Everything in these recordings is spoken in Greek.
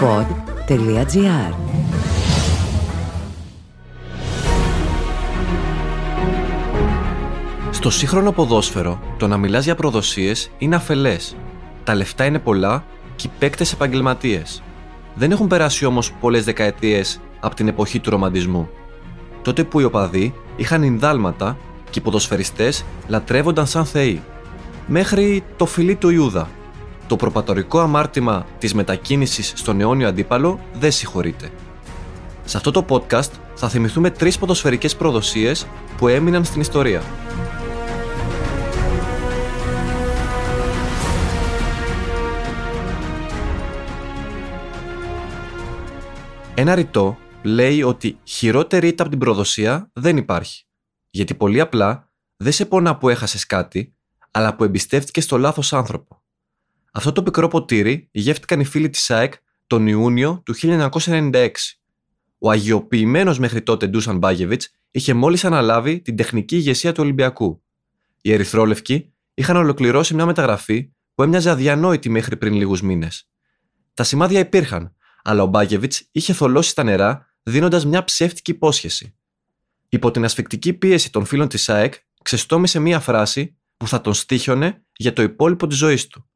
pod.gr Στο σύγχρονο ποδόσφαιρο, το να μιλάς για προδοσίες είναι αφελές. Τα λεφτά είναι πολλά και οι παίκτες επαγγελματίες. Δεν έχουν περάσει όμως πολλές δεκαετίες από την εποχή του ρομαντισμού. Τότε που οι οπαδοί είχαν ινδάλματα και οι ποδοσφαιριστές λατρεύονταν σαν θεοί. Μέχρι το φιλί του Ιούδα. Το προπατορικό αμάρτημα της μετακίνησης στον αιώνιο αντίπαλο δεν συγχωρείται. Σε αυτό το podcast θα θυμηθούμε τρεις ποδοσφαιρικές προδοσίες που έμειναν στην ιστορία. Ένα ρητό λέει ότι χειρότερη ήττα από την προδοσία δεν υπάρχει. Γιατί πολύ απλά δεν σε πονά που έχασες κάτι, αλλά που εμπιστεύτηκες στο λάθος άνθρωπο. Αυτό το πικρό ποτήρι γεύτηκαν οι φίλοι της ΑΕΚ τον Ιούνιο του 1996. Ο αγιοποιημένος μέχρι τότε Ντούσαν Μπάγεβιτς είχε μόλις αναλάβει την τεχνική ηγεσία του Ολυμπιακού. Οι Ερυθρόλευκοι είχαν ολοκληρώσει μια μεταγραφή που έμοιαζε αδιανόητη μέχρι πριν λίγους μήνες. Τα σημάδια υπήρχαν, αλλά ο Μπάγεβιτς είχε θολώσει τα νερά δίνοντας μια ψεύτικη υπόσχεση. Υπό την ασφικτική πίεση των φίλων της ΑΕΚ, ξεστόμησε μια φράση που θα τον στήχιωνε για το υπόλοιπο της ζωής του.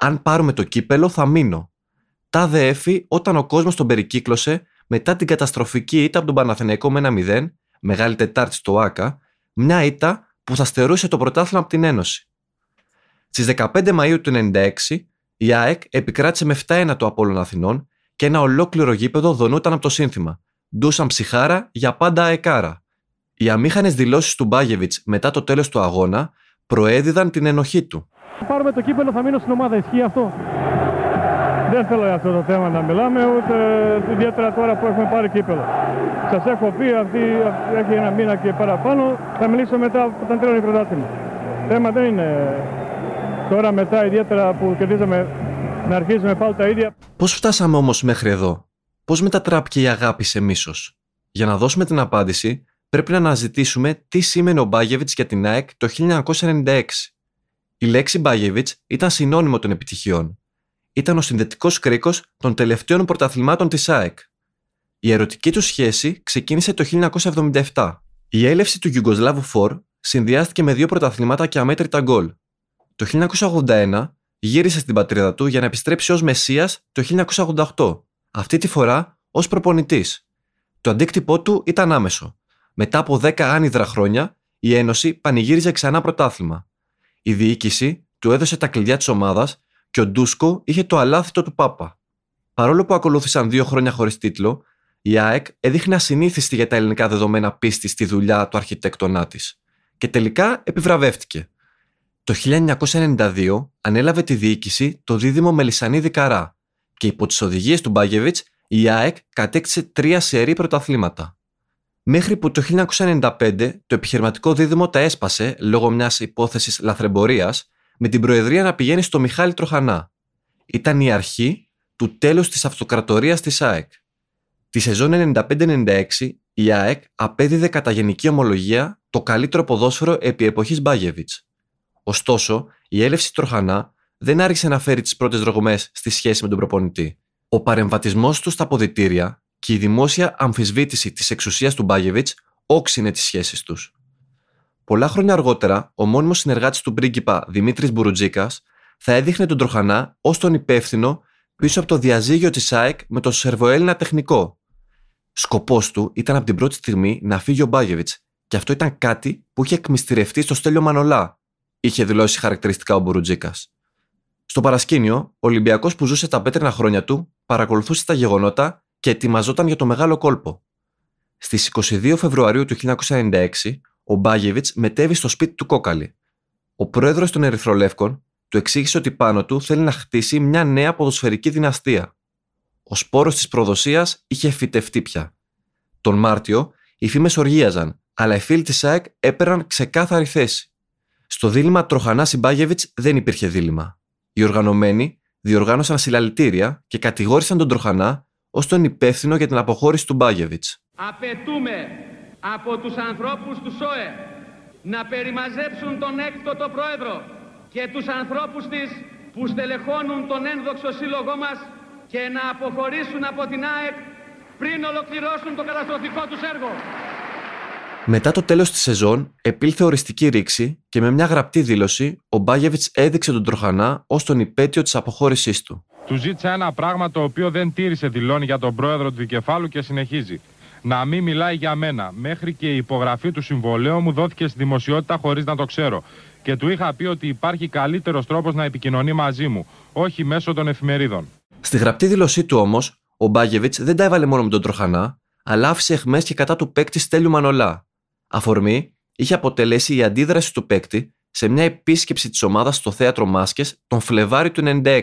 Αν πάρουμε το κύπελο, θα μείνω. Τάδε έφη όταν ο κόσμος τον περικύκλωσε μετά την καταστροφική ήττα από τον Παναθηναϊκό με ένα 0, μεγάλη Τετάρτη στο ΆΚΑ, μια ήττα που θα στερούσε το πρωτάθλημα από την Ένωση. Στις 15 Μαου του 1996, η ΑΕΚ επικράτησε με 7-1 το Απόλλων Αθηνών και ένα ολόκληρο γήπεδο δονούταν από το σύνθημα. Ντούσαν ψυχάρα για πάντα αεκάρα. Οι αμήχανες δηλώσεις του Μπάγεβιτς μετά το τέλος του αγώνα προέδιδαν την ενοχή του. Πάρουμε το κύπελο, θα μείνω στην ομάδα. Ισχύει αυτό; Δεν θέλω για αυτό το θέμα να μιλάμε, ούτε ιδιαίτερα τώρα που έχουμε πάρει κύπελο. Σας έχω πει, αυτή, έχει ένα μήνα και παραπάνω, θα μιλήσω μετά όταν τέλειωνε η πρωτάθλημα. Θέμα δεν είναι τώρα μετά, ιδιαίτερα που κερδίζαμε να αρχίζουμε πάλι τα ίδια. Πώς φτάσαμε όμως μέχρι εδώ, Πώς μετατράπηκε η αγάπη σε μίσος; Για να δώσουμε την απάντηση, πρέπει να αναζητήσουμε τι σήμαινε ο Μπάγεβιτς για την ΑΕΚ το 1996. Η λέξη Μπάγεβιτς ήταν συνώνυμο των επιτυχιών. Ήταν ο συνδετικός κρίκος των τελευταίων πρωταθλημάτων της ΑΕΚ. Η ερωτική του σχέση ξεκίνησε το 1977. Η έλευση του Γιουγκοσλάβου Φορ συνδυάστηκε με δύο πρωταθλήματα και αμέτρητα γκολ. Το 1981 γύρισε στην πατρίδα του για να επιστρέψει ως Μεσσίας το 1988, αυτή τη φορά ως προπονητής. Το αντίκτυπό του ήταν άμεσο. Μετά από 10 άνυδρα χρόνια, η Ένωση πανηγύριζε ξανά πρωτάθλημα. Η διοίκηση του έδωσε τα κλειδιά της ομάδας και ο Ντούσκο είχε το αλάθητο του Πάπα. Παρόλο που ακολούθησαν δύο χρόνια χωρίς τίτλο, η ΑΕΚ έδειχνε ασυνήθιστη για τα ελληνικά δεδομένα πίστη στη δουλειά του αρχιτέκτονά της. Και τελικά επιβραβεύτηκε. Το 1992 ανέλαβε τη διοίκηση το δίδυμο Μελισανίδη Καρά και υπό τις οδηγίες του Μπάγεβιτ η ΑΕΚ κατέκτησε τρία σερή πρωταθλήματα. Μέχρι που το 1995 το επιχειρηματικό δίδυμο τα έσπασε λόγω μιας υπόθεσης λαθρεμπορίας με την Προεδρία να πηγαίνει στο Μιχάλη Τροχανά. Ήταν η αρχή του τέλους της αυτοκρατορίας της ΑΕΚ. Τη σεζόν 95-96 η ΑΕΚ απέδιδε κατά γενική ομολογία το καλύτερο ποδόσφαιρο επί εποχής Μπάγεβιτς. Ωστόσο, η έλευση τροχανά δεν άρχισε να φέρει τις πρώτες δρογμές στη σχέση με τον προπονητή. Ο παρεμβατισμός του στα ποδητήρια και η δημόσια αμφισβήτηση της εξουσίας του Μπάγεβιτς όξινε τις σχέσεις τους. Πολλά χρόνια αργότερα, ο μόνιμος συνεργάτης του πρίγκιπα Δημήτρης Μπουρουτζίκας θα έδειχνε τον Τροχανά ως τον υπεύθυνο πίσω από το διαζύγιο της ΑΕΚ με τον Σερβοέλληνα τεχνικό. Σκοπός του ήταν από την πρώτη στιγμή να φύγει ο Μπάγεβιτς, και αυτό ήταν κάτι που είχε εκμυστηρευτεί στο στέλιο Μανολά, είχε δηλώσει χαρακτηριστικά ο Μπουρουτζίκας. Στο παρασκήνιο, ο Ολυμπιακός που ζούσε τα πέτρινα χρόνια του παρακολουθούσε τα γεγονότα και ετοιμαζόταν για το μεγάλο κόλπο. Στις 22 Φεβρουαρίου του 1996, ο Μπάγεβιτς μετέβη στο σπίτι του Κόκαλη. Ο πρόεδρος των Ερυθρολεύκων του εξήγησε ότι πάνω του θέλει να χτίσει μια νέα ποδοσφαιρική δυναστεία. Ο σπόρος της προδοσίας είχε φυτευτεί πια. Τον Μάρτιο, οι φήμες οργίαζαν, αλλά οι φίλοι της ΑΕΚ έπαιρναν ξεκάθαρη θέση. Στο δίλημα Τροχανά Συμπάγεβιτ δεν υπήρχε δίλημα. Οι οργανωμένοι διοργάνωσαν συλλαλητήρια και κατηγόρησαν τον Τροχανά ως τον υπεύθυνο για την αποχώρηση του Μπάγεβιτς. Απαιτούμε από τους ανθρώπους του ΣΟΕ να περιμαζέψουν τον έκτοτο πρόεδρο και τους ανθρώπους της που στελεχώνουν τον ένδοξο σύλλογό μας και να αποχωρήσουν από την ΑΕΚ πριν ολοκληρώσουν το καταστροφικό τους έργο. Μετά το τέλος της σεζόν επήλθε οριστική ρήξη και με μια γραπτή δήλωση ο Μπάγεβιτς έδειξε τον Τροχανά ως τον υπέτειο της αποχώρησής του. Του ζήτησε ένα πράγμα το οποίο δεν τήρησε, δηλώνει για τον πρόεδρο του δικεφάλου και συνεχίζει. Να μην μιλάει για μένα. Μέχρι και η υπογραφή του συμβολέου μου δόθηκε στη δημοσιότητα χωρίς να το ξέρω. Και του είχα πει ότι υπάρχει καλύτερος τρόπος να επικοινωνεί μαζί μου, όχι μέσω των εφημερίδων. Στη γραπτή δήλωσή του όμως, ο Μπάγεβιτς δεν τα έβαλε μόνο με τον Τροχανά, αλλά άφησε εχμές και κατά του παίκτη Στέλιου Μανολά. Αφορμή είχε αποτελέσει η αντίδραση του παίκτη σε μια επίσκεψη της ομάδας στο θέατρο Μάσκες τον Φλεβάρι του 96.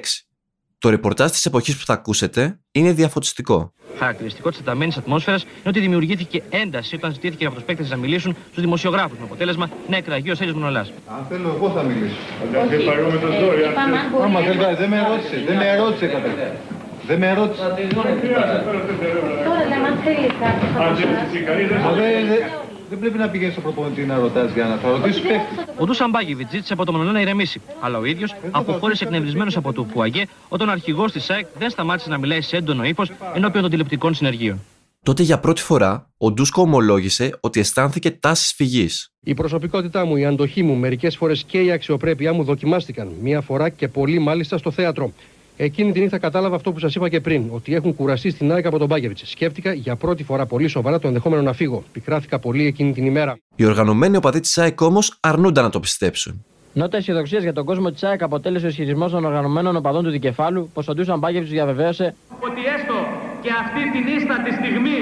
Το ρεπορτάζ της εποχής που θα ακούσετε είναι διαφωτιστικό. Χαρακτηριστικό της τεταμένη ατμόσφαιρας είναι ότι δημιουργήθηκε ένταση όταν ζητήθηκε από τους παίκτες να μιλήσουν στους δημοσιογράφους. Με αποτέλεσμα να εκραγεί ο Σέλιο Μονολάς. Αν θέλω, εγώ θα μιλήσω. Όχι, Άμα θέλει, δεν με ρώτησε. Δεν με ρώτησε καταρχήν. Δεν με ρώτησε. Τώρα λέμε αν θέλει κάτι. Μα δεν- δεν- Δεν πρέπει να πηγαίνεις στο προπονητή να ρωτάς για να θα ρωτήσεις παίκτη. Ο Ντούσαν Μπάγεβιτ ζήτησε από τον Μονολά να ηρεμήσει. Αλλά ο ίδιος αποχώρησε εκνευρισμένος από το Πουαγέ όταν ο αρχηγός της ΣΑΕΚ δεν σταμάτησε να μιλάει σε έντονο ύφος ενώπιον των τηλεοπτικών συνεργείων. Τότε για πρώτη φορά ο Ντούσκο ομολόγησε ότι αισθάνθηκε τάσεις φυγής. Η προσωπικότητά μου, η αντοχή μου, μερικές φορές και η αξιοπρέπειά μου δοκιμάστηκαν. Μία φορά και πολύ μάλιστα στο θέατρο. Εκείνη τη νύχτα κατάλαβα αυτό που σας είπα και πριν, ότι έχουν κουραστεί στην ΑΕΚ από τον Μπάγκεβιτ. Σκέφτηκα για πρώτη φορά πολύ σοβαρά το ενδεχόμενο να φύγω. Πικράθηκα πολύ εκείνη την ημέρα. Οι οργανωμένοι οπαδοί της ΑΕΚ όμως αρνούνταν να το πιστέψουν. Νότα αισιοδοξίας για τον κόσμο της ΑΕΚ αποτέλεσε ο ισχυρισμός των οργανωμένων οπαδών του δικεφάλου, πως ο Ντούσαν Μπάγεβιτ διαβεβαίωσε Ότι έστω και αυτή την ίστατη στιγμή,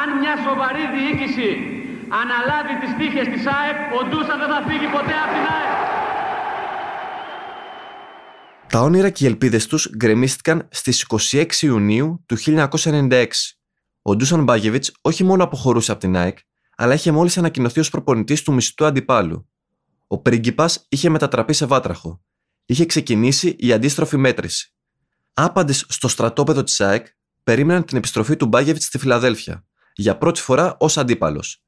αν μια σοβαρή διοίκηση αναλάβει τις τύχες της ΑΕΚ, ο Ντούσα δεν θα φύγει ποτέ από την ΑΕΚ. Τα όνειρα και οι ελπίδες τους γκρεμίστηκαν στις 26 Ιουνίου του 1996. Ο Ντούσαν Μπάγεβιτς όχι μόνο αποχωρούσε από την ΑΕΚ, αλλά είχε μόλις ανακοινωθεί ως προπονητής του μισθού αντιπάλου. Ο πρίγκιπας είχε μετατραπεί σε βάτραχο. Είχε ξεκινήσει η αντίστροφη μέτρηση. Άπαντες στο στρατόπεδο της ΑΕΚ περίμεναν την επιστροφή του Μπάγεβιτς στη Φιλαδέλφια, για πρώτη φορά ως αντίπαλος.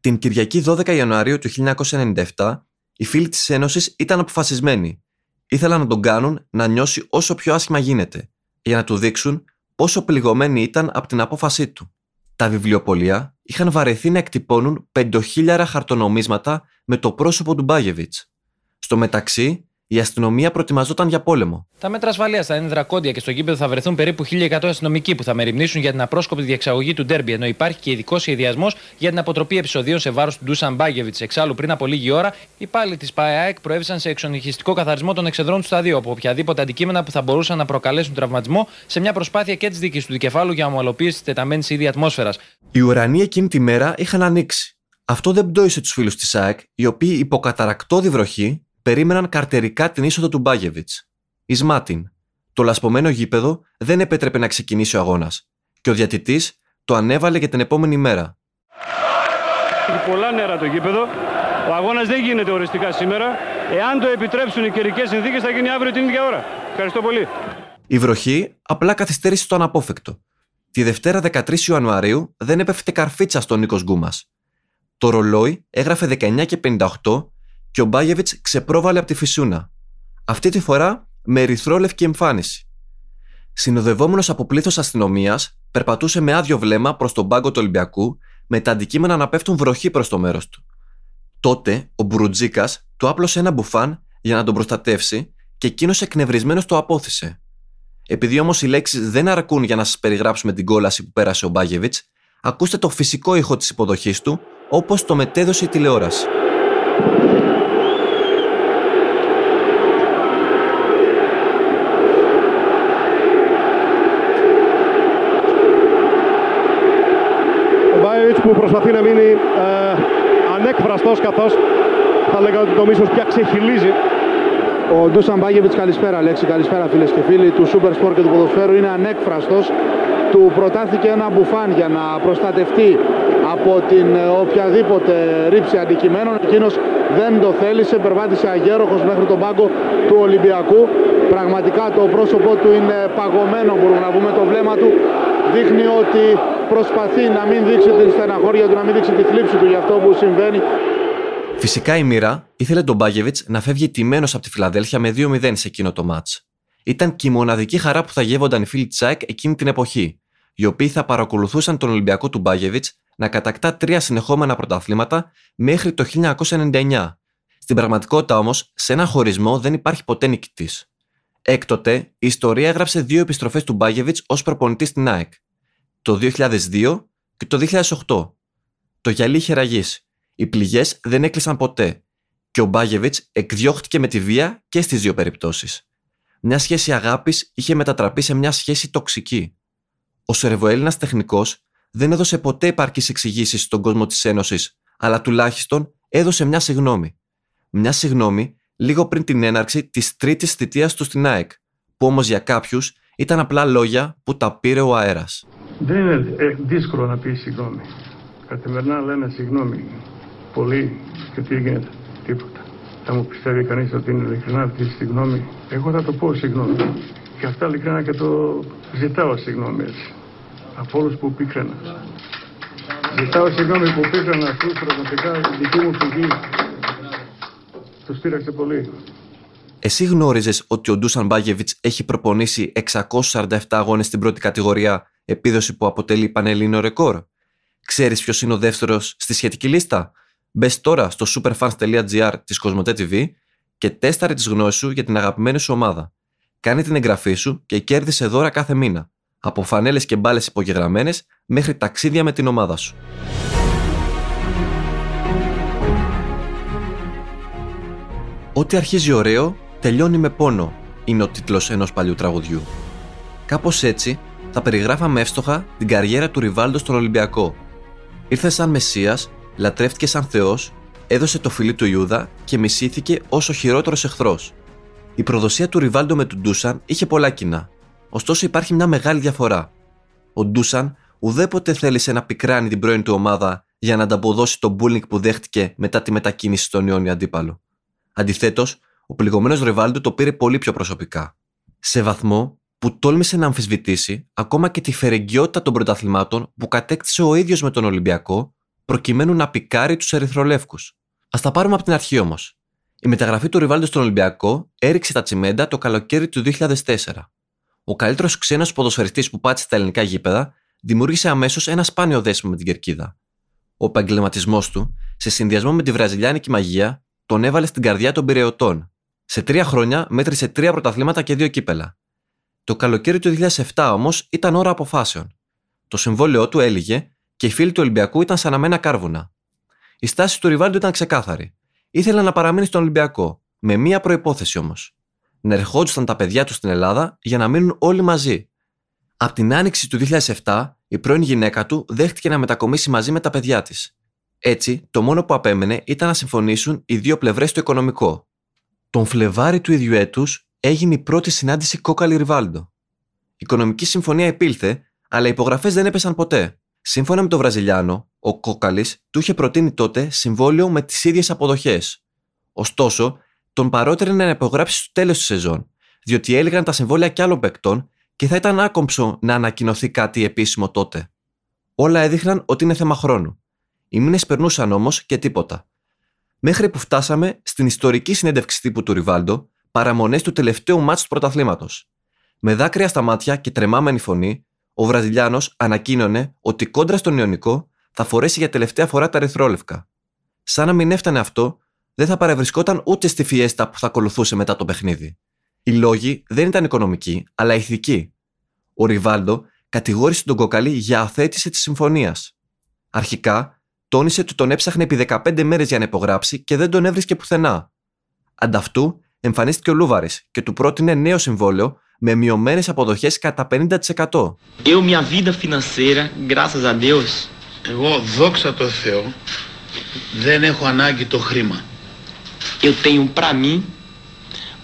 Την Κυριακή 12 Ιανουαρίου του 1997, οι φίλοι της Ένωσης ήταν αποφασισμένοι ήθελαν να τον κάνουν να νιώσει όσο πιο άσχημα γίνεται, για να του δείξουν πόσο πληγωμένοι ήταν από την απόφασή του. Τα βιβλιοπολία είχαν βαρεθεί να εκτυπώνουν πεντοχίλιαρα χαρτονομίσματα με το πρόσωπο του Μπάγεβιτς. Στο μεταξύ, η αστυνομία προετοιμαζόταν για πόλεμο. Τα μέτρα ασφαλείας θα είναι δρακόντια και στο γήπεδο θα βρεθούν περίπου 1.100 αστυνομικοί που θα μεριμνήσουν για την απρόσκοπτη διεξαγωγή του ντέρμπι, ενώ υπάρχει και ειδικός σχεδιασμός για την αποτροπή επεισοδίων σε βάρος του Ντούσαν Μπάγεβιτς. Εξάλλου, πριν από λίγη ώρα, οι υπάλληλοι της ΠΑΕΑΕΚ προέβησαν σε εξονυχιστικό καθαρισμό των εξεδρών του σταδίου από οποιαδήποτε αντικείμενα που θα μπορούσαν να προκαλέσουν τραυματισμό σε μια προσπάθεια και της δίκης του δικεφάλου για ομαλοποίηση τη τεταμένης ήδη ατμόσφαιρας. Οι ουρανοί εκείνη τη μέρα είχαν ανοίξει. Αυτό δεν πτώησε τους φίλους της ΑΕΚ, οι οποίοι υποκαταρακτώδη βροχή περίμεναν καρτερικά την είσοδο του Μπάγεβιτς. Εις Μάτιν. Το λασπωμένο γήπεδο δεν επέτρεπε να ξεκινήσει ο αγώνας, και ο διατητής το ανέβαλε για την επόμενη μέρα. Έχει πολλά νερά το γήπεδο. Ο αγώνας δεν γίνεται οριστικά σήμερα. Εάν το επιτρέψουν οι καιρικές συνθήκες, θα γίνει αύριο την ίδια ώρα. Ευχαριστώ πολύ. Η βροχή απλά καθυστέρησε το αναπόφευκτο. Τη Δευτέρα 13 Ιανουαρίου δεν έπεφτε καρφίτσα στον Νίκος Γκούμας. Το ρολόι έγραφε 19 και 58 και ο Μπάγεβιτς ξεπρόβαλε από τη φυσούνα. Αυτή τη φορά με ερυθρόλευκη εμφάνιση. Συνοδευόμενος από πλήθος αστυνομίας, περπατούσε με άδειο βλέμμα προς τον πάγκο του Ολυμπιακού, με τα αντικείμενα να πέφτουν βροχή προς το μέρος του. Τότε ο Μπρουτζίκα του άπλωσε ένα μπουφάν για να τον προστατεύσει και εκείνος εκνευρισμένος το απόθυσε. Επειδή όμως οι λέξεις δεν αρκούν για να σας περιγράψουμε την κόλαση που πέρασε ο Μπάγεβιτς, ακούστε το φυσικό ήχο της υποδοχής του όπως το μετέδωσε η τηλεόραση. Ο Μπάιεβιτς που προσπαθεί να μείνει ε, ανέκφραστος καθώς θα λέγαμε ότι το μίσος πια ξεχυλίζει. Ο Ντούσαν Μπάγεβιτς, καλησπέρα Λέξη, καλησπέρα φίλες και φίλοι του Super Sport και του ποδοσφαίρου. Είναι ανέκφραστος. Του προτάθηκε ένα μπουφάν για να προστατευτεί από την ε, οποιαδήποτε ρήψη αντικειμένων. Εκείνος δεν το θέλησε, περπάτησε αγέροχος μέχρι τον πάγκο του Ολυμπιακού. Πραγματικά το πρόσωπό του είναι παγωμένο, μπορούμε να πούμε, το βλέμμα του. Δείχνει ότι προσπαθεί να μην δείξει την στεναχώρια του, να μην δείξει τη θλίψη του για αυτό που συμβαίνει. Φυσικά η μοίρα ήθελε τον Μπάγεβιτ να φεύγει τιμένο από τη Φιλαδέλφια με 2-0 σε εκείνο το μάτς. ήταν και η μοναδική χαρά που θα γεύονταν οι φίλοι τη ΑΕΚ εκείνη την εποχή, οι οποίοι θα παρακολουθούσαν τον Ολυμπιακό του Μπάγεβιτ να κατακτά τρία συνεχόμενα πρωταθλήματα μέχρι το 1999. Στην πραγματικότητα όμως, σε ένα χωρισμό δεν υπάρχει ποτέ νικητής. Έκτοτε, η ιστορία έγραψε δύο επιστροφές του Μπάγεβιτ ως προπονητής στην ΑΕΚ. Το 2002 και το 2008. Το γυαλί είχε ραγίσει. Οι πληγές δεν έκλεισαν ποτέ. Και ο Μπάγεβιτς εκδιώχτηκε με τη βία και στις δύο περιπτώσεις. Μια σχέση αγάπης είχε μετατραπεί σε μια σχέση τοξική. Ο Σερβοέλληνας τεχνικός δεν έδωσε ποτέ επαρκείς εξηγήσεις στον κόσμο της Ένωσης, αλλά τουλάχιστον έδωσε μια συγνώμη. Μια συγνώμη λίγο πριν την έναρξη της τρίτης θητείας του στην ΑΕΚ, που όμως για κάποιους ήταν απλά λόγια που τα πήρε ο αέρας. Δεν είναι ε, δύσκολο να πεις συγγνώμη. Καθημερινά λένε συγγνώμη. Πολύ και τι γίνεται. Τίποτα. Θα μου πιστεύει κανείς ότι είναι ειλικρινά αυτή τη συγγνώμη. Εγώ θα το πω συγγνώμη. Και αυτά ειλικρινά και το ζητάω συγγνώμη έτσι. Από όλους που πήκρανα. Ζητάω συγγνώμη που πήκρανα αυτούς πραγματικά η δική μου φυγή. Τους πείραξε πολύ. Εσύ γνώριζες ότι ο Ντούσαν Μπάγεβιτς έχει προπονήσει 647 αγώνες στην πρώτη κατηγορία, επίδοση που αποτελεί πανελλήνιο ρεκόρ. Ξέρεις ποιος είναι ο δεύτερος στη σχετική λίστα; Μπες τώρα στο superfans.gr της Κοσμοτέ TV και τέσταρε τις γνώσεις σου για την αγαπημένη σου ομάδα. Κάνε την εγγραφή σου και κέρδισε δώρα κάθε μήνα. Από φανέλες και μπάλες υπογεγραμμένες μέχρι ταξίδια με την ομάδα σου. Ό,τι αρχίζει ωραίο, τελειώνει με πόνο, είναι ο τίτλος ενός παλιού τραγουδιού. Κάπως έτσι θα περιγράφαμε εύστοχα την καριέρα του Ριβάλντο στον Ολυμπιακό. Ήρθε σαν Μεσσίας, λατρεύτηκε σαν Θεός, έδωσε το φιλί του Ιούδα και μισήθηκε ως ο χειρότερος εχθρός. Η προδοσία του Ριβάλντο με τον Ντούσαν είχε πολλά κοινά. Ωστόσο υπάρχει μια μεγάλη διαφορά. Ο Ντούσαν ουδέποτε θέλησε να πικράνει την πρώην του ομάδα για να ανταποδώσει το bullying που δέχτηκε μετά τη μετακίνηση στον Ιόνιο αντίπαλο. Αντιθέτως, ο πληγωμένος Ριβάλντο το πήρε πολύ πιο προσωπικά. Σε βαθμό που τόλμησε να αμφισβητήσει ακόμα και τη φερεγγιότητα των πρωταθλημάτων που κατέκτησε ο ίδιος με τον Ολυμπιακό, προκειμένου να πικάρει τους Ερυθρολεύκους. Α τα πάρουμε από την αρχή όμως. Η μεταγραφή του Ριβάλντο στον Ολυμπιακό έριξε τα τσιμέντα το καλοκαίρι του 2004. Ο καλύτερος ξένος ποδοσφαιριστής που πάτησε τα ελληνικά γήπεδα δημιούργησε αμέσως ένα σπάνιο δέσιμο με την κερκίδα. Ο επαγγελματισμός του, σε συνδυασμό με τη βραζιλιάνικη μαγεία, τον έβαλε στην καρδιά των πυρεωτών. Σε τρία χρόνια μέτρησε τρία πρωταθλήματα και δύο κύπελα. Το καλοκαίρι του 2007 όμως ήταν ώρα αποφάσεων. Το συμβόλαιό του έλυγε και οι φίλοι του Ολυμπιακού ήταν σαν αμένα κάρβουνα. Η στάση του Ριβάλντου ήταν ξεκάθαρη. Ήθελε να παραμείνει στον Ολυμπιακό, με μία προπόθεση όμως. Να ερχόντουσαν τα παιδιά τους στην Ελλάδα για να μείνουν όλοι μαζί. Από την άνοιξη του 2007, η πρώην γυναίκα του δέχτηκε να μετακομίσει μαζί με τα παιδιά της. Έτσι, το μόνο που απέμενε ήταν να συμφωνήσουν οι δύο πλευρές στο οικονομικό. Τον Φλεβάρι του ίδιου έτους έγινε η πρώτη συνάντηση Κόκαλη Ριβάλντο. Η οικονομική συμφωνία επήλθε, αλλά οι υπογραφές δεν έπεσαν ποτέ. Σύμφωνα με τον Βραζιλιάνο, ο Κόκαλη του είχε προτείνει τότε συμβόλαιο με τις ίδιες αποδοχές. Ωστόσο, τον παρότερε να υπογράψει στο τέλος της σεζόν, διότι έλεγαν τα συμβόλαια κι άλλων παικτών και θα ήταν άκομψο να ανακοινωθεί κάτι επίσημο τότε. Όλα έδειχναν ότι είναι θέμα χρόνου. Οι μήνες περνούσαν όμως και τίποτα. Μέχρι που φτάσαμε στην ιστορική συνέντευξη τύπου του Ριβάλντο, παραμονές του τελευταίου μάτς του πρωταθλήματος. Με δάκρυα στα μάτια και τρεμάμενη φωνή, ο Βραζιλιάνος ανακοίνωνε ότι κόντρα στον Ιωνικό θα φορέσει για τελευταία φορά τα ερυθρόλευκα. Σαν να μην έφτανε αυτό, δεν θα παρευρισκόταν ούτε στη φιέστα που θα ακολουθούσε μετά το παιχνίδι. Οι λόγοι δεν ήταν οικονομικοί, αλλά ηθικοί. Ο Ριβάλντο κατηγόρησε τον Κοκαλή για αθέτηση της συμφωνίας. Αρχικά, τόνισε ότι τον έψαχνε επί 15 μέρες για να υπογράψει και δεν τον έβρισκε πουθενά. Ανταυτού, εμφανίστηκε ο Λούβαρης και του πρότεινε νέο συμβόλαιο με μειωμένες αποδοχές κατά 50%. Eu, minha vida financeira, graças a Deus, Εγώ, δόξα τω Θεώ, δεν έχω ανάγκη το χρήμα. eu tenho pra mim,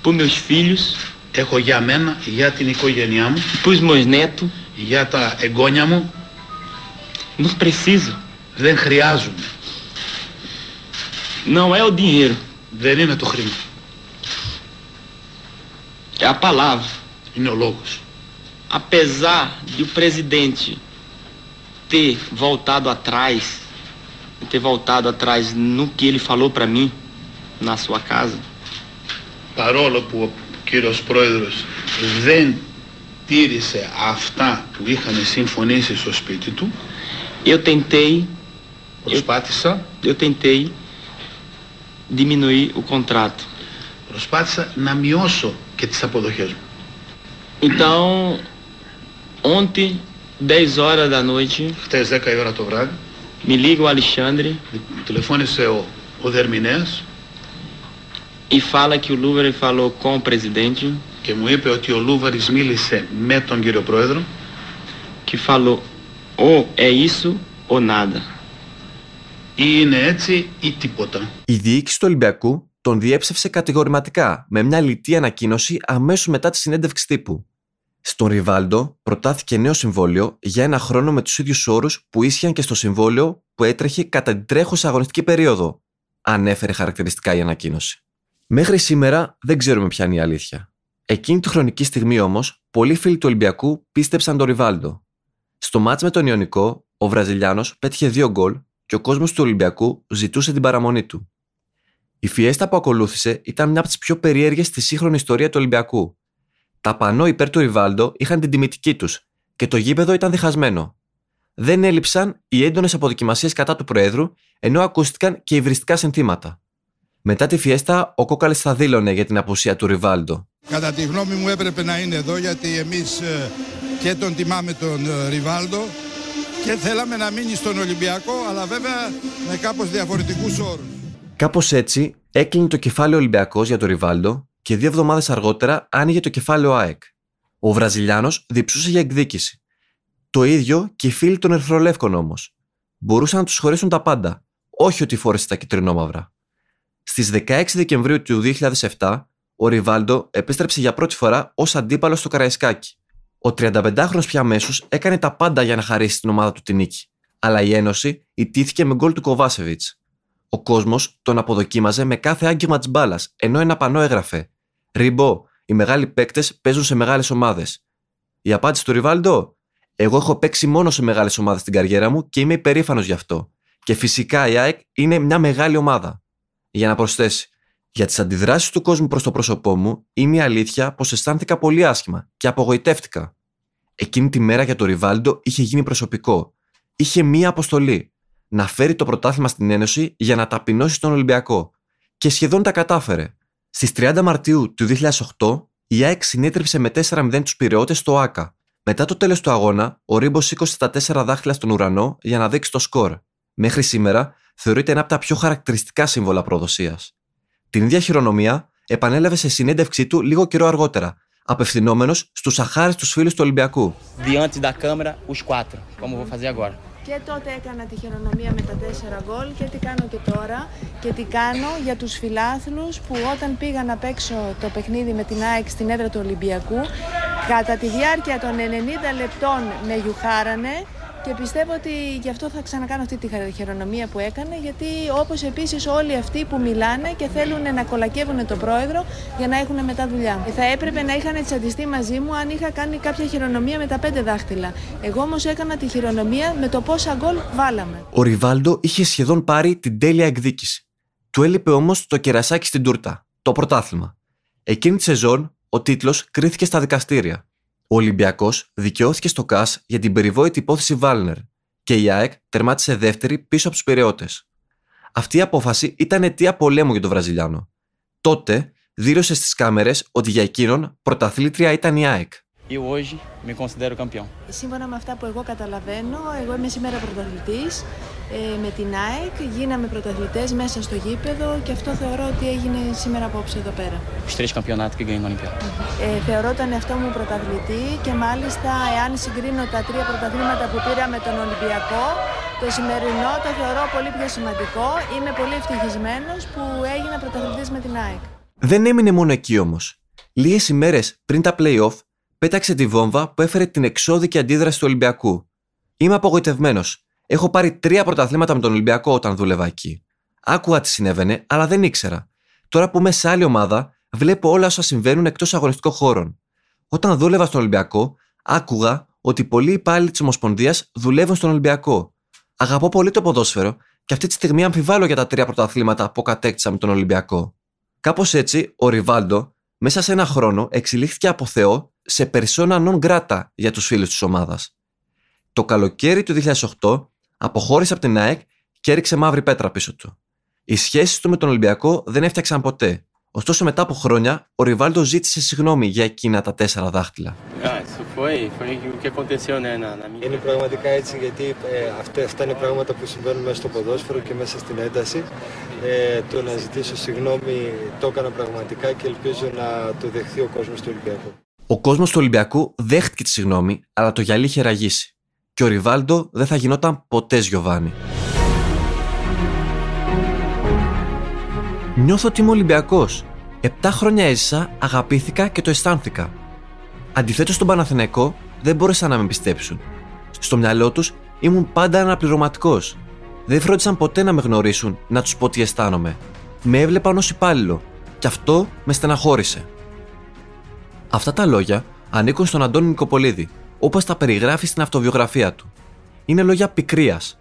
pros meus filhos, Έχω για μένα, για την οικογένειά μου, pros meus netos. για τα εγγόνια μου, Não preciso. δεν χρειάζομαι. Não é o dinheiro, Δεν είναι το χρήμα. é a palavra. Είναι ο λόγος. Apesar de o presidente ter voltado atrás, ter voltado atrás no que ele falou pra mim, na sua casa, Παρόλο που ο κύριος Πρόεδρος δεν τήρησε αυτά που είχαμε συμφωνήσει στο σπίτι του. Eu tentei, Προσπάθησα, eu tentei diminuir o contrato. Προσπάθησα να μειώσω και τις αποδοχές μου. Então, ontem, 10 horas da noite, Χτες 10 η ώρα το βράδυ, me liga o Alexandre τηλεφώνησε ο, ο Δερμηνέας e fala que o Louvre falou com o presidente, και μου είπε ότι ο Λούβαρης μίλησε με τον κύριο Πρόεδρο que falou ou é isso ou nada. ή είναι έτσι ή τίποτα. Η διοίκηση του Ολυμπιακού τον διέψευσε κατηγορηματικά με μια λιτή ανακοίνωση αμέσως μετά τη συνέντευξη τύπου. Στον Ριβάλντο προτάθηκε νέο συμβόλαιο για ένα χρόνο με τους ίδιους όρους που ίσχυαν και στο συμβόλαιο που έτρεχε κατά την τρέχουσα αγωνιστική περίοδο, ανέφερε χαρακτηριστικά η ανακοίνωση. Μέχρι σήμερα δεν ξέρουμε ποια είναι η αλήθεια. Εκείνη τη χρονική στιγμή όμως, πολλοί φίλοι του Ολυμπιακού πίστεψαν τον Ριβάλντο. Στο μάτς με τον Ιωνικό, ο Βραζιλιάνος πέτυχε δύο γκολ και ο κόσμος του Ολυμπιακού ζητούσε την παραμονή του. Η φιέστα που ακολούθησε ήταν μια από τις πιο περίεργες στη σύγχρονη ιστορία του Ολυμπιακού. Τα πανό υπέρ του Ριβάλντο είχαν την τιμητική τους και το γήπεδο ήταν διχασμένο. Δεν έλειψαν οι έντονες αποδοκιμασίες κατά του Προέδρου, ενώ ακούστηκαν και υβριστικά συνθήματα. Μετά τη φιέστα, ο Κόκαλης θα δήλωνε για την απουσία του Ριβάλντο. Κατά τη γνώμη μου έπρεπε να είναι εδώ γιατί εμείς ε, και τον τιμάμε τον ε, Ριβάλντο και θέλαμε να μείνει στον Ολυμπιακό αλλά βέβαια με κάπως διαφορετικούς όρους. Κάπως έτσι έκλεινε το κεφάλαιο Ολυμπιακός για τον Ριβάλντο και δύο εβδομάδες αργότερα άνοιγε το κεφάλαιο ΑΕΚ. Ο Βραζιλιάνος διψούσε για εκδίκηση. Το ίδιο και οι φίλοι των Ερυθρολεύκων όμως. Μπορούσαν να τους χωρίσουν τα πάντα, όχι ότι φόρεσε τα κυτρινόμαυρα. Στις 16 Δεκεμβρίου του 2007, ο Ριβάλντο επέστρεψε για πρώτη φορά ως αντίπαλος στο Καραϊσκάκι. Ο 35χρονο πια αμέσως έκανε τα πάντα για να χαρίσει την ομάδα του την νίκη. Αλλά η Ένωση ιτήθηκε με γκολ του Κοβάσεβιτς. Ο κόσμος τον αποδοκίμαζε με κάθε άγγιγμα της μπάλας, ενώ ένα πανό έγραφε: Ριμπό, οι μεγάλοι παίκτες παίζουν σε μεγάλες ομάδες. Η απάντηση του Ριβάλντο: Εγώ έχω παίξει μόνο σε μεγάλες ομάδες στην καριέρα μου και είμαι υπερήφανος γι' αυτό. Και φυσικά η ΑΕΚ είναι μια μεγάλη ομάδα. Για να προσθέσει: Για τις αντιδράσεις του κόσμου προς το πρόσωπό μου, είναι η αλήθεια πως αισθάνθηκα πολύ άσχημα και απογοητεύτηκα. Εκείνη τη μέρα για το Ριβάλντο είχε γίνει προσωπικό. Είχε μία αποστολή. Να φέρει το πρωτάθλημα στην Ένωση για να ταπεινώσει τον Ολυμπιακό. Και σχεδόν τα κατάφερε. Στις 30 Μαρτίου του 2008, η ΑΕΚ συνέτρεψε με 4-0 τους Πυρεώτε στο ΑΚΑ. Μετά το τέλος του αγώνα, ο Ρίμπος σήκωσε τα 4 δάχτυλα στον ουρανό για να δείξει το σκορ. Μέχρι σήμερα θεωρείται ένα από τα πιο χαρακτηριστικά σύμβολα προδοσίας. Την ίδια χειρονομία επανέλαβε σε συνέντευξή του λίγο καιρό αργότερα, απευθυνόμενος στους αχάριστους φίλους του Ολυμπιακού. diante da câmera os quatro, como vou fazer agora. Και τότε έκανα τη χειρονομία με τα τέσσερα γκολ. Και τι κάνω και τώρα και τι κάνω για τους φιλάθλους που όταν πήγα να παίξω το παιχνίδι με την ΑΕΚ στην έδρα του Ολυμπιακού κατά τη διάρκεια των 90 λεπτών με γιουχάρανε και πιστεύω ότι γι' αυτό θα ξανακάνω αυτή τη χειρονομία που έκανε γιατί όπως επίσης όλοι αυτοί που μιλάνε και θέλουν να κολακεύουν τον πρόεδρο για να έχουν μετά δουλειά. Θα έπρεπε να είχαν τσαντιστεί μαζί μου αν είχα κάνει κάποια χειρονομία με τα πέντε δάχτυλα. Εγώ όμως έκανα τη χειρονομία με το πόσα γκολ βάλαμε. Ο Ριβάλντο είχε σχεδόν πάρει την τέλεια εκδίκηση. Του έλειπε όμως το κερασάκι στην τούρτα, το πρωτάθλημα. Εκείνη τη σεζόν, ο τίτλος κρίθηκε στα δικαστήρια. Ο Ολυμπιακός δικαιώθηκε στο ΚΑΣ για την περιβόητη υπόθεση Βάλνερ και η ΑΕΚ τερμάτισε δεύτερη πίσω από τους Πυρεώτε. Αυτή η απόφαση ήταν αιτία πολέμου για τον Βραζιλιάνο. Τότε δήλωσε στις κάμερες ότι για εκείνον πρωταθλήτρια ήταν η ΑΕΚ. E hoje me considero campeão. Σύμφωνα με αυτά που εγώ καταλαβαίνω, εγώ είμαι σήμερα πρωταθλητής ε, με την ΑΕΚ. Γίναμε πρωταθλητές μέσα στο γήπεδο και αυτό θεωρώ ότι έγινε σήμερα απόψε εδώ πέρα. Os três campeonatos que ganhei no Olimpíada. Ε, θεωρώ τον εαυτό μου πρωταθλητή και μάλιστα εάν συγκρίνω τα τρία πρωταθλήματα που πήρα με τον Ολυμπιακό, το σημερινό το θεωρώ πολύ πιο σημαντικό. Είμαι πολύ ευτυχισμένος που έγινα πρωταθλητής με την ΑΕΚ. Δεν έμεινε μόνο εκεί όμως. Λίγες ημέρες πριν τα playoff, πέταξε τη βόμβα που έφερε την εξώδικη αντίδραση του Ολυμπιακού. Είμαι απογοητευμένος. Έχω πάρει τρία πρωταθλήματα με τον Ολυμπιακό όταν δούλευα εκεί. Άκουγα τι συνέβαινε, αλλά δεν ήξερα. Τώρα που είμαι σε άλλη ομάδα, βλέπω όλα όσα συμβαίνουν εκτός αγωνιστικών χώρων. Όταν δούλευα στον Ολυμπιακό, άκουγα ότι πολλοί υπάλληλοι της Ομοσπονδίας δουλεύουν στον Ολυμπιακό. Αγαπώ πολύ το ποδόσφαιρο και αυτή τη στιγμή αμφιβάλλω για τα τρία πρωταθλήματα που κατέκτησα με τον Ολυμπιακό. Κάπως έτσι, ο Ριβάλντο μέσα σε ένα χρόνο εξελίχθηκε από Θεό σε persona non grata για τους φίλους της ομάδας. Το καλοκαίρι του 2008 αποχώρησε από την ΑΕΚ και έριξε μαύρη πέτρα πίσω του. Οι σχέσεις του με τον Ολυμπιακό δεν έφτιαξαν ποτέ. Ωστόσο, μετά από χρόνια, ο Ριβάλντο ζήτησε συγγνώμη για εκείνα τα τέσσερα δάχτυλα. Είναι πραγματικά έτσι γιατί ε, αυτά, αυτά είναι πράγματα που συμβαίνουν μέσα στο ποδόσφαιρο και μέσα στην ένταση. Ε, το να ζητήσω συγγνώμη το έκανα πραγματικά και ελπίζω να το δεχθεί ο κόσμος του Ολυμπιακού. Ο κόσμος του Ολυμπιακού δέχτηκε τη συγγνώμη, αλλά το γυαλί είχε ραγίσει. Και ο Ριβάλντο δεν θα γινόταν ποτέ Γιωβάνι. Νιώθω ότι είμαι Ολυμπιακός. Επτά χρόνια έζησα, αγαπήθηκα και το αισθάνθηκα. Αντιθέτως στον Παναθηναϊκό δεν μπόρεσαν να με πιστέψουν. Στο μυαλό τους ήμουν πάντα αναπληρωματικός. Δεν φρόντισαν ποτέ να με γνωρίσουν, να τους πω τι αισθάνομαι. Με έβλεπαν ως υπάλληλο, και αυτό με στεναχώρησε. Αυτά τα λόγια ανήκουν στον Αντώνη Νικοπολίδη, όπως τα περιγράφει στην αυτοβιογραφία του. Είναι λόγια πικρίας.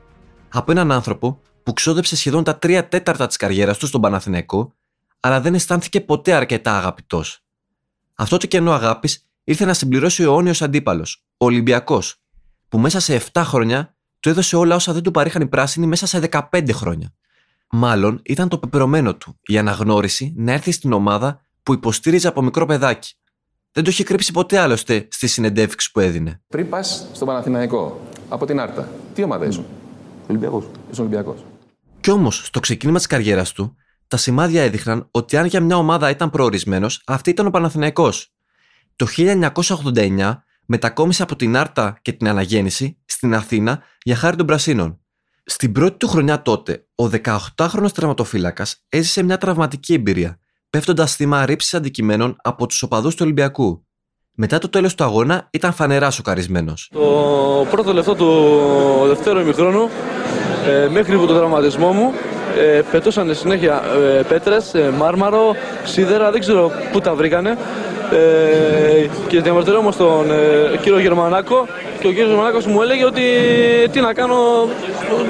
Από έναν άνθρωπο που ξόδεψε σχεδόν τα τρία τέταρτα της καριέρας του στον Παναθηναϊκό, αλλά δεν αισθάνθηκε ποτέ αρκετά αγαπητός. Αυτό το κενό αγάπης ήρθε να συμπληρώσει ο αιώνιος αντίπαλος, ο Ολυμπιακός, που μέσα σε 7 χρόνια του έδωσε όλα όσα δεν του παρήχαν οι πράσινοι μέσα σε 15 χρόνια. Μάλλον ήταν το πεπρωμένο του η αναγνώριση να έρθει στην ομάδα που υποστήριζε από μικρό παιδάκι. Δεν το είχε κρύψει ποτέ άλλωστε στη συνεντεύξη που έδινε. Πριν πας στον Παναθηναϊκό, από την Άρτα, τι ομάδα ήσουν; Ολυμπιακός. Ήσουν Ολυμπιακός. Κι όμως, στο ξεκίνημα της καριέρας του, τα σημάδια έδειχναν ότι αν για μια ομάδα ήταν προορισμένος, αυτή ήταν ο Παναθηναϊκός. Το 1989 μετακόμισε από την Άρτα και την Αναγέννηση στην Αθήνα για χάρη των Πρασίνων. Στην πρώτη του χρονιά τότε, ο 18χρονο τερματοφύλακας έζησε μια τραυματική εμπειρία, πέφτοντας θύμα ρήψη αντικειμένων από τους οπαδούς του Ολυμπιακού. Μετά το τέλος του αγώνα ήταν φανερά σοκαρισμένος. Το πρώτο λεπτό του δευτέρου ημιχρόνου, ε, μέχρι που το τραυματισμό μου, ε, πετούσαν συνέχεια ε, πέτρες, ε, μάρμαρο, σίδερα, δεν ξέρω πού τα βρήκανε. Ε, και διαμαρτυρόμουν στον ε, κύριο Γερμανάκο και ο κύριος Γερμανάκος μου έλεγε ότι τι να κάνω,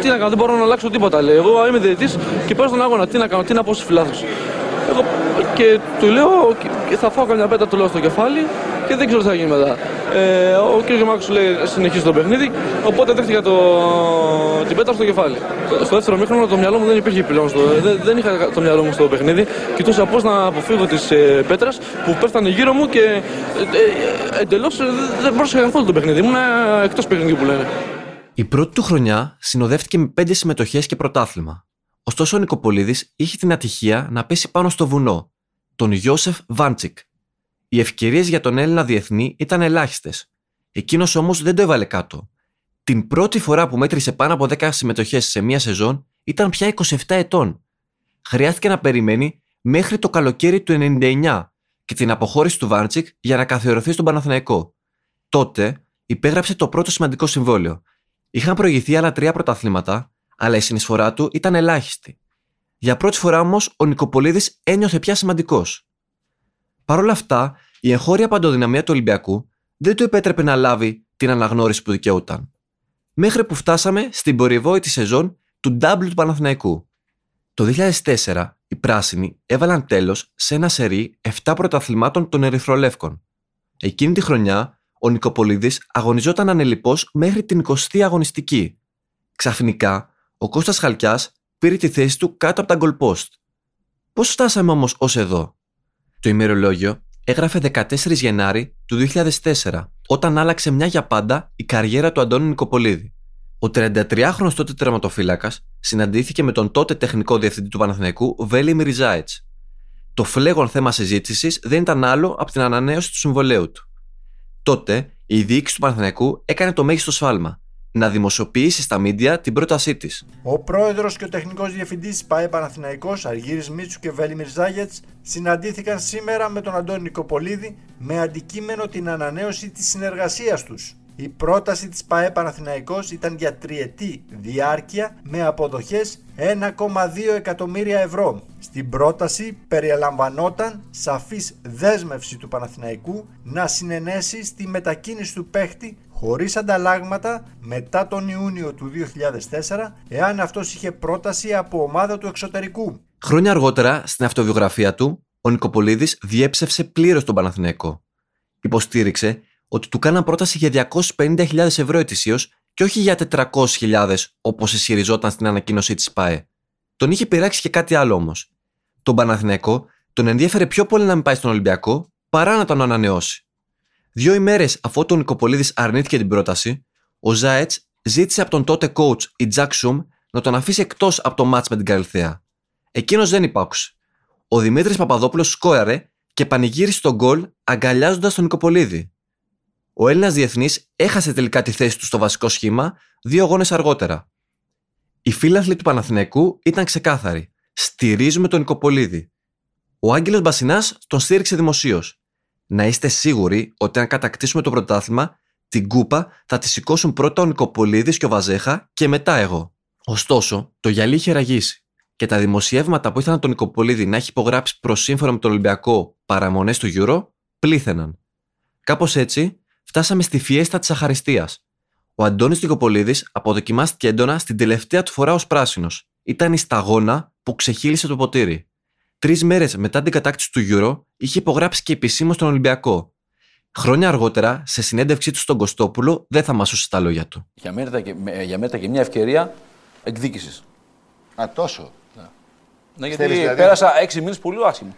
τι να κάνω, δεν μπορώ να αλλάξω τίποτα. Λέει. Εγώ είμαι διαιτητής και πάω στον αγώνα, τι να κάνω, τι να πω στους φιλάθλους. Εγώ και του λέω, και θα φάω καμιά πέτα του λέω στο κεφάλι και δεν ξέρω τι θα γίνει μετά. Ε, ο κ. Γεμάκος λέει συνεχίζει το παιχνίδι, οπότε δέχτηκα το, την πέτρα στο κεφάλι. Στο δεύτερο μήχρονο το μυαλό μου δεν υπήρχε πλέον, στο, δεν, δεν είχα το μυαλό μου στο παιχνίδι. Κοιτούσα πώς να αποφύγω τις ε, πέτρες που πέφτανε γύρω μου και ε, ε, εντελώς δεν πρόσεχα καθόλου το παιχνίδι. Ήμουν εκτός παιχνίδι που λένε. Η πρώτη του χρονιά συνοδεύτηκε με πέντε συμμετοχές και πρωτάθλημα. Ωστόσο, ο Νικοπολίδης είχε την ατυχία να πέσει πάνω στο βουνό, τον Ιώσεφ Βάντσικ. Οι ευκαιρίες για τον Έλληνα διεθνή ήταν ελάχιστες. Εκείνος όμως δεν το έβαλε κάτω. Την πρώτη φορά που μέτρησε πάνω από 10 συμμετοχές σε μία σεζόν ήταν πια 27 ετών. Χρειάστηκε να περιμένει μέχρι το καλοκαίρι του 99 και την αποχώρηση του Βάντσικ για να καθιερωθεί στον Παναθηναϊκό. Τότε υπέγραψε το πρώτο σημαντικό συμβόλαιο. Είχαν προηγηθεί άλλα τρία πρωταθλήματα, αλλά η συνεισφορά του ήταν ελάχιστη. Για πρώτη φορά όμως ο Νικοπολίδης ένιωθε πια σημαντικός. Παρ' όλα αυτά, η εγχώρια παντοδυναμία του Ολυμπιακού δεν του επέτρεπε να λάβει την αναγνώριση που δικαιούταν. Μέχρι που φτάσαμε στην πορευόητη σεζόν του W του Παναθηναϊκού. Το 2004, οι πράσινοι έβαλαν τέλος σε ένα σερί 7 πρωταθλημάτων των Ερυθρολεύκων. Εκείνη τη χρονιά, ο Νικοπολίδης αγωνιζόταν ανελειπώ μέχρι την 20η αγωνιστική. Ξαφνικά, ο Κώστας Χαλκιάς πήρε τη θέση του κάτω από τα goal Πώς φτάσαμε όμως ως εδώ, Το ημερολόγιο έγραφε 14 Γενάρη του 2004, όταν άλλαξε μια για πάντα η καριέρα του Αντώνη Νικοπολίδη. Ο 33χρονο τότε τερματοφύλακας συναντήθηκε με τον τότε τεχνικό διευθυντή του Παναθηναϊκού Βέλη Μιριζάιτ. Το φλέγον θέμα συζήτησης δεν ήταν άλλο από την ανανέωση του συμβολέου του. Τότε η διοίκηση του Παναθηναϊκού έκανε το μέγιστο σφάλμα να δημοσιοποιήσεις στα μίντια την πρότασή της. Ο πρόεδρος και ο τεχνικός διευθυντής τη ΠαΕ Παναθηναϊκός, Αργύρης Μίτσου και Βέλη Μιρζάγετ, συναντήθηκαν σήμερα με τον Αντώνη Νικοπολίδη με αντικείμενο την ανανέωση της συνεργασίας τους. Η πρόταση της ΠαΕ Παναθηναϊκός ήταν για τριετή διάρκεια με αποδοχές 1,2 εκατομμύρια ευρώ. Στην πρόταση περιελαμβανόταν σαφής δέσμευση του Παναθηναϊκού να συνενέσει στη μετακίνηση του παίχτη χωρίς ανταλλάγματα μετά τον Ιούνιο του 2004 εάν αυτός είχε πρόταση από ομάδα του εξωτερικού. Χρόνια αργότερα, στην αυτοβιογραφία του, ο Νικοπολίδης διέψευσε πλήρως τον Παναθηναϊκό. Υποστήριξε ότι του κάναν πρόταση για 250.000 ευρώ ετησίως και όχι για 400.000 όπως ισχυριζόταν στην ανακοίνωσή της ΠΑΕ. Τον είχε πειράξει και κάτι άλλο όμως. Τον Παναθηναϊκό τον ενδιαφέρε πιο πολύ να μην πάει στον Ολυμπιακό παρά να τον ανανεώσει. Δύο ημέρες αφού ο Νικοπολίδη αρνήθηκε την πρόταση, ο Ζάετς ζήτησε από τον τότε coach η Jack Σουμ να τον αφήσει εκτός από το match με την Καλυθέα. Εκείνος δεν υπάκουσε. Ο Δημήτρης Παπαδόπουλος σκόραρε και πανηγύρισε τον γκολ αγκαλιάζοντας τον Νικοπολίδη. Ο Έλληνας διεθνής έχασε τελικά τη θέση του στο βασικό σχήμα δύο αγώνες αργότερα. Οι φίλαθλοι του Παναθηναϊκού ήταν ξεκάθαροι. Στηρίζουμε τον Νικοπολίδη. Ο Άγγελος Μπασινάς τον στήριξε δημοσίως. Να είστε σίγουροι ότι αν κατακτήσουμε το πρωτάθλημα, την κούπα θα τη σηκώσουν πρώτα ο Νικοπολίδης και ο Βαζέχα και μετά εγώ. Ωστόσο, το γυαλί είχε ραγίσει και τα δημοσιεύματα που ήθελαν τον Νικοπολίδη να έχει υπογράψει προ σύμφωνα με τον Ολυμπιακό παραμονές του Euro πλήθαιναν. Κάπως έτσι, φτάσαμε στη φιέστα της Αχαριστίας. Ο Αντώνης Νικοπολίδης αποδοκιμάστηκε έντονα στην τελευταία του φορά ως πράσινος. Ήταν η σταγόνα που ξεχύλισε το ποτήρι. Τρεις μέρες μετά την κατάκτηση του Euro, είχε υπογράψει και επισήμως τον Ολυμπιακό. Χρόνια αργότερα, σε συνέντευξή του στον Κωστόπουλο, δεν θα μασούσε τα λόγια του. Για μένα, ήταν και, για μένα ήταν και μια ευκαιρία εκδίκησης. Α, τόσο. Ναι, γιατί Θέλεις δηλαδή- πέρασα έξι μήνες πολύ άσχημο.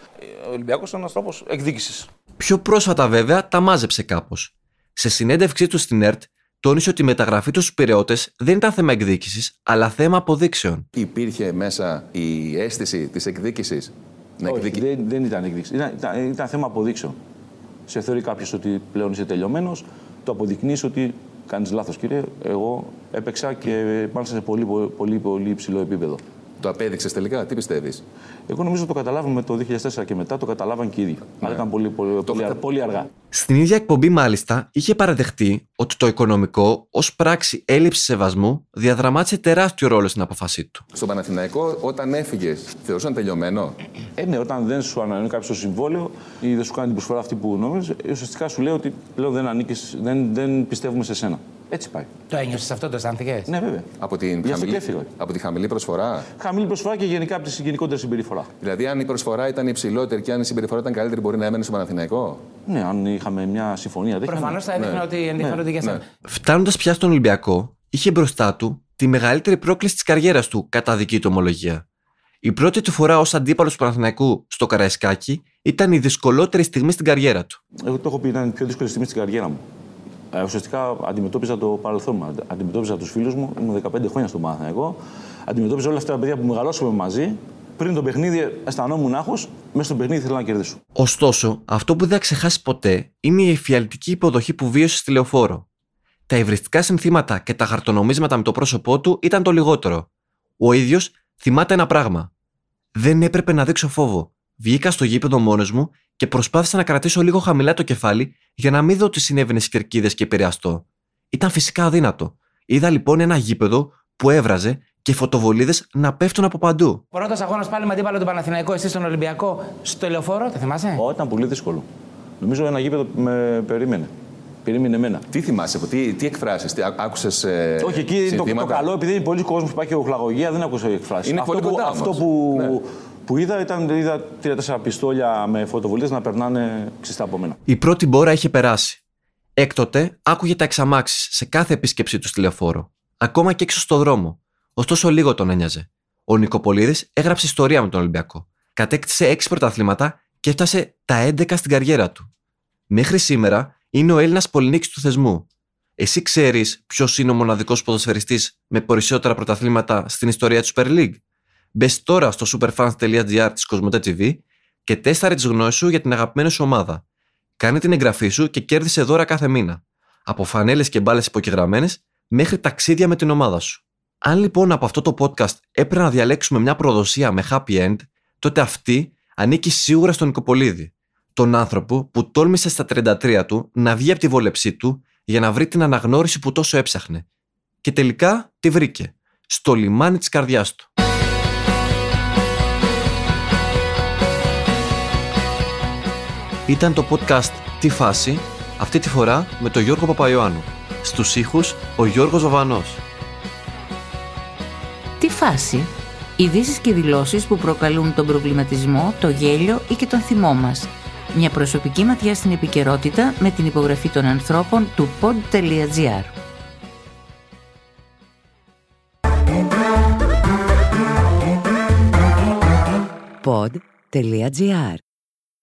Ο Ολυμπιακός ήταν ένας τρόπος εκδίκησης. Πιο πρόσφατα, βέβαια, τα μάζεψε κάπως. Σε συνέντευξή του στην ΕΡΤ, τόνισε ότι η μεταγραφή του στους Πυραιώτε δεν ήταν θέμα εκδίκησης, αλλά θέμα αποδείξεων. Υπήρχε μέσα η αίσθηση της εκδίκησης; Να Όχι, εκδικη... δεν, δεν ήταν εκδίκηση. Ήταν, ήταν, ήταν θέμα αποδείξεων. Σε θεωρεί κάποιος ότι πλέον είσαι τελειωμένος, το αποδεικνύεις ότι κάνεις λάθος, κύριε. Εγώ έπαιξα και μάλιστα σε πολύ, πολύ, πολύ, πολύ υψηλό επίπεδο. Το απέδειξες τελικά, τι πιστεύεις; Εγώ νομίζω ότι το καταλάβαμε το 2004 και μετά, το καταλάβαν και οι ίδιοι. Αλλά ήταν πολύ, πολύ, πολύ, αργά- πολύ αργά. Στην ίδια εκπομπή, μάλιστα, είχε παραδεχτεί ότι το οικονομικό, ως πράξη έλλειψη σεβασμού, διαδραμάτισε τεράστιο ρόλο στην αποφασή του. Στον Παναθηναϊκό, όταν έφυγες, θεωρούσαν τελειωμένο; Ε, ναι, όταν δεν σου ανανεώνει κάποιος το συμβόλαιο ή δεν σου κάνει την προσφορά αυτή που νόμιζες, ουσιαστικά σου λέει ότι πλέον δεν ανήκεις, δεν, δεν πιστεύουμε σε σένα. Έτσι πάει. Το ένιωσες αυτό, το αισθάνθηκες; Ναι, βέβαια. Από την, Γι' αυτό χαμηλή, και έφυγα. από τη χαμηλή προσφορά; Χαμηλή προσφορά και γενικά από τη γενικότερη συμπεριφορά. Δηλαδή, αν η προσφορά ήταν υψηλότερη και αν η συμπεριφορά ήταν καλύτερη, μπορεί να έμενε στο Παναθηναϊκό; Ναι, αν είχαμε μια συμφωνία τέτοια. Προφανώς θα έδειχνε ναι. ότι ενδιαφέρονται για σένα. Φτάνοντας πια στον Ολυμπιακό, είχε μπροστά του τη μεγαλύτερη πρόκληση της καριέρας του, κατά δική του ομολογία. Η πρώτη του φορά ως αντίπαλος του Παναθηναϊκού στο Καραϊσκάκι ήταν η δυσκολότερη στιγμή στην καριέρα του. Εγώ το έχω πει, ήταν η πιο δύσκολη στιγμή στην καριέρα μου. Ε, ουσιαστικά αντιμετώπιζα το παρελθόν μου. Αντε- Αντιμετώπιζα τους φίλους μου. Ήμουν 15 χρόνια στον Παναθηναϊκό. Αντιμετώπιζα όλα αυτά τα παιδιά που μεγαλώσαμε μαζί. Πριν το παιχνίδι αισθανόμουν άγχος. Μέσα στο παιχνίδι ήθελα να κερδίσω. Ωστόσο, αυτό που δεν θα ξεχάσει ποτέ είναι η εφιαλτική υποδοχή που βίωσε στη λεωφόρο. Τα υβριστικά συνθήματα και τα χαρτονομίσματα με το πρόσωπό του ήταν το λιγότερο. Ο ίδιος θυμάται ένα πράγμα. Δεν έπρεπε να δείξω φόβο. Βγήκα στο γήπεδο μόνος μου και προσπάθησα να κρατήσω λίγο χαμηλά το κεφάλι για να μην δω τις συνέβαινες στι κερκίδες και επηρεαστώ. Ήταν φυσικά αδύνατο. Είδα λοιπόν ένα γήπεδο που έβραζε και φωτοβολίδες να πέφτουν από παντού. Πρώτο αγώνας πάλι με αντίπαλο του Παναθηναϊκού, εσύ στον Ολυμπιακό, στο λεωφόρο, το θυμάσαι; Ω, ήταν πολύ δύσκολο. Νομίζω ένα γήπεδο με περίμενε. Περίμενε εμένα. Τι θυμάσαι, τι, τι εκφράσεις, τι άκουσες. Όχι, εκεί είναι το, το καλό, επειδή είναι πολλοί κόσμος που υπάρχει οχλαγωγία, δεν άκουσα εκφράσεις. Είναι αυτό πολύ που, κοντά αυτό όμως. που, Ναι. Που είδα ήταν είδα τρία-τέσσερα πιστόλια με φωτοβολίδε να περνάνε ξυστά από μένα. Η πρώτη μπόρα είχε περάσει. Έκτοτε άκουγε τα εξαμάξεις σε κάθε επίσκεψή του στη λεωφόρο, ακόμα και έξω στο δρόμο. Ωστόσο, λίγο τον ένοιαζε. Ο Νικοπολίδης έγραψε ιστορία με τον Ολυμπιακό. Κατέκτησε 6 πρωταθλήματα και έφτασε τα 11 στην καριέρα του. Μέχρι σήμερα είναι ο Έλληνας πολυνίκης του θεσμού. Εσύ ξέρεις ποιος είναι ο μοναδικός ποδοσφαιριστής με περισσότερα πρωταθλήματα στην ιστορία του Super League; Μπες τώρα στο superfans.gr της Κοσμοτέ TV και τέσταρε τις γνώσεις σου για την αγαπημένη σου ομάδα. Κάνε την εγγραφή σου και κέρδισε δώρα κάθε μήνα. Από φανέλες και μπάλες υποκεγραμμένε μέχρι ταξίδια με την ομάδα σου. Αν λοιπόν από αυτό το podcast έπρεπε να διαλέξουμε μια προδοσία με happy end, τότε αυτή ανήκει σίγουρα στον Νικοπολίδη. Τον άνθρωπο που τόλμησε στα 33 του να βγει από τη βόλεψή του για να βρει την αναγνώριση που τόσο έψαχνε. Και τελικά τη βρήκε. Στο λιμάνι της καρδιάς του. Ήταν το podcast «Τι φάση» αυτή τη φορά με τον Γιώργο Παπαϊωάννου. Στους ήχους ο Γιώργος Βαβανός. Τι φάση. Ειδήσεις και δηλώσεις που προκαλούν τον προβληματισμό, το γέλιο ή και τον θυμό μας. Μια προσωπική ματιά στην επικαιρότητα με την υπογραφή των ανθρώπων του pod.gr. Pod.gr.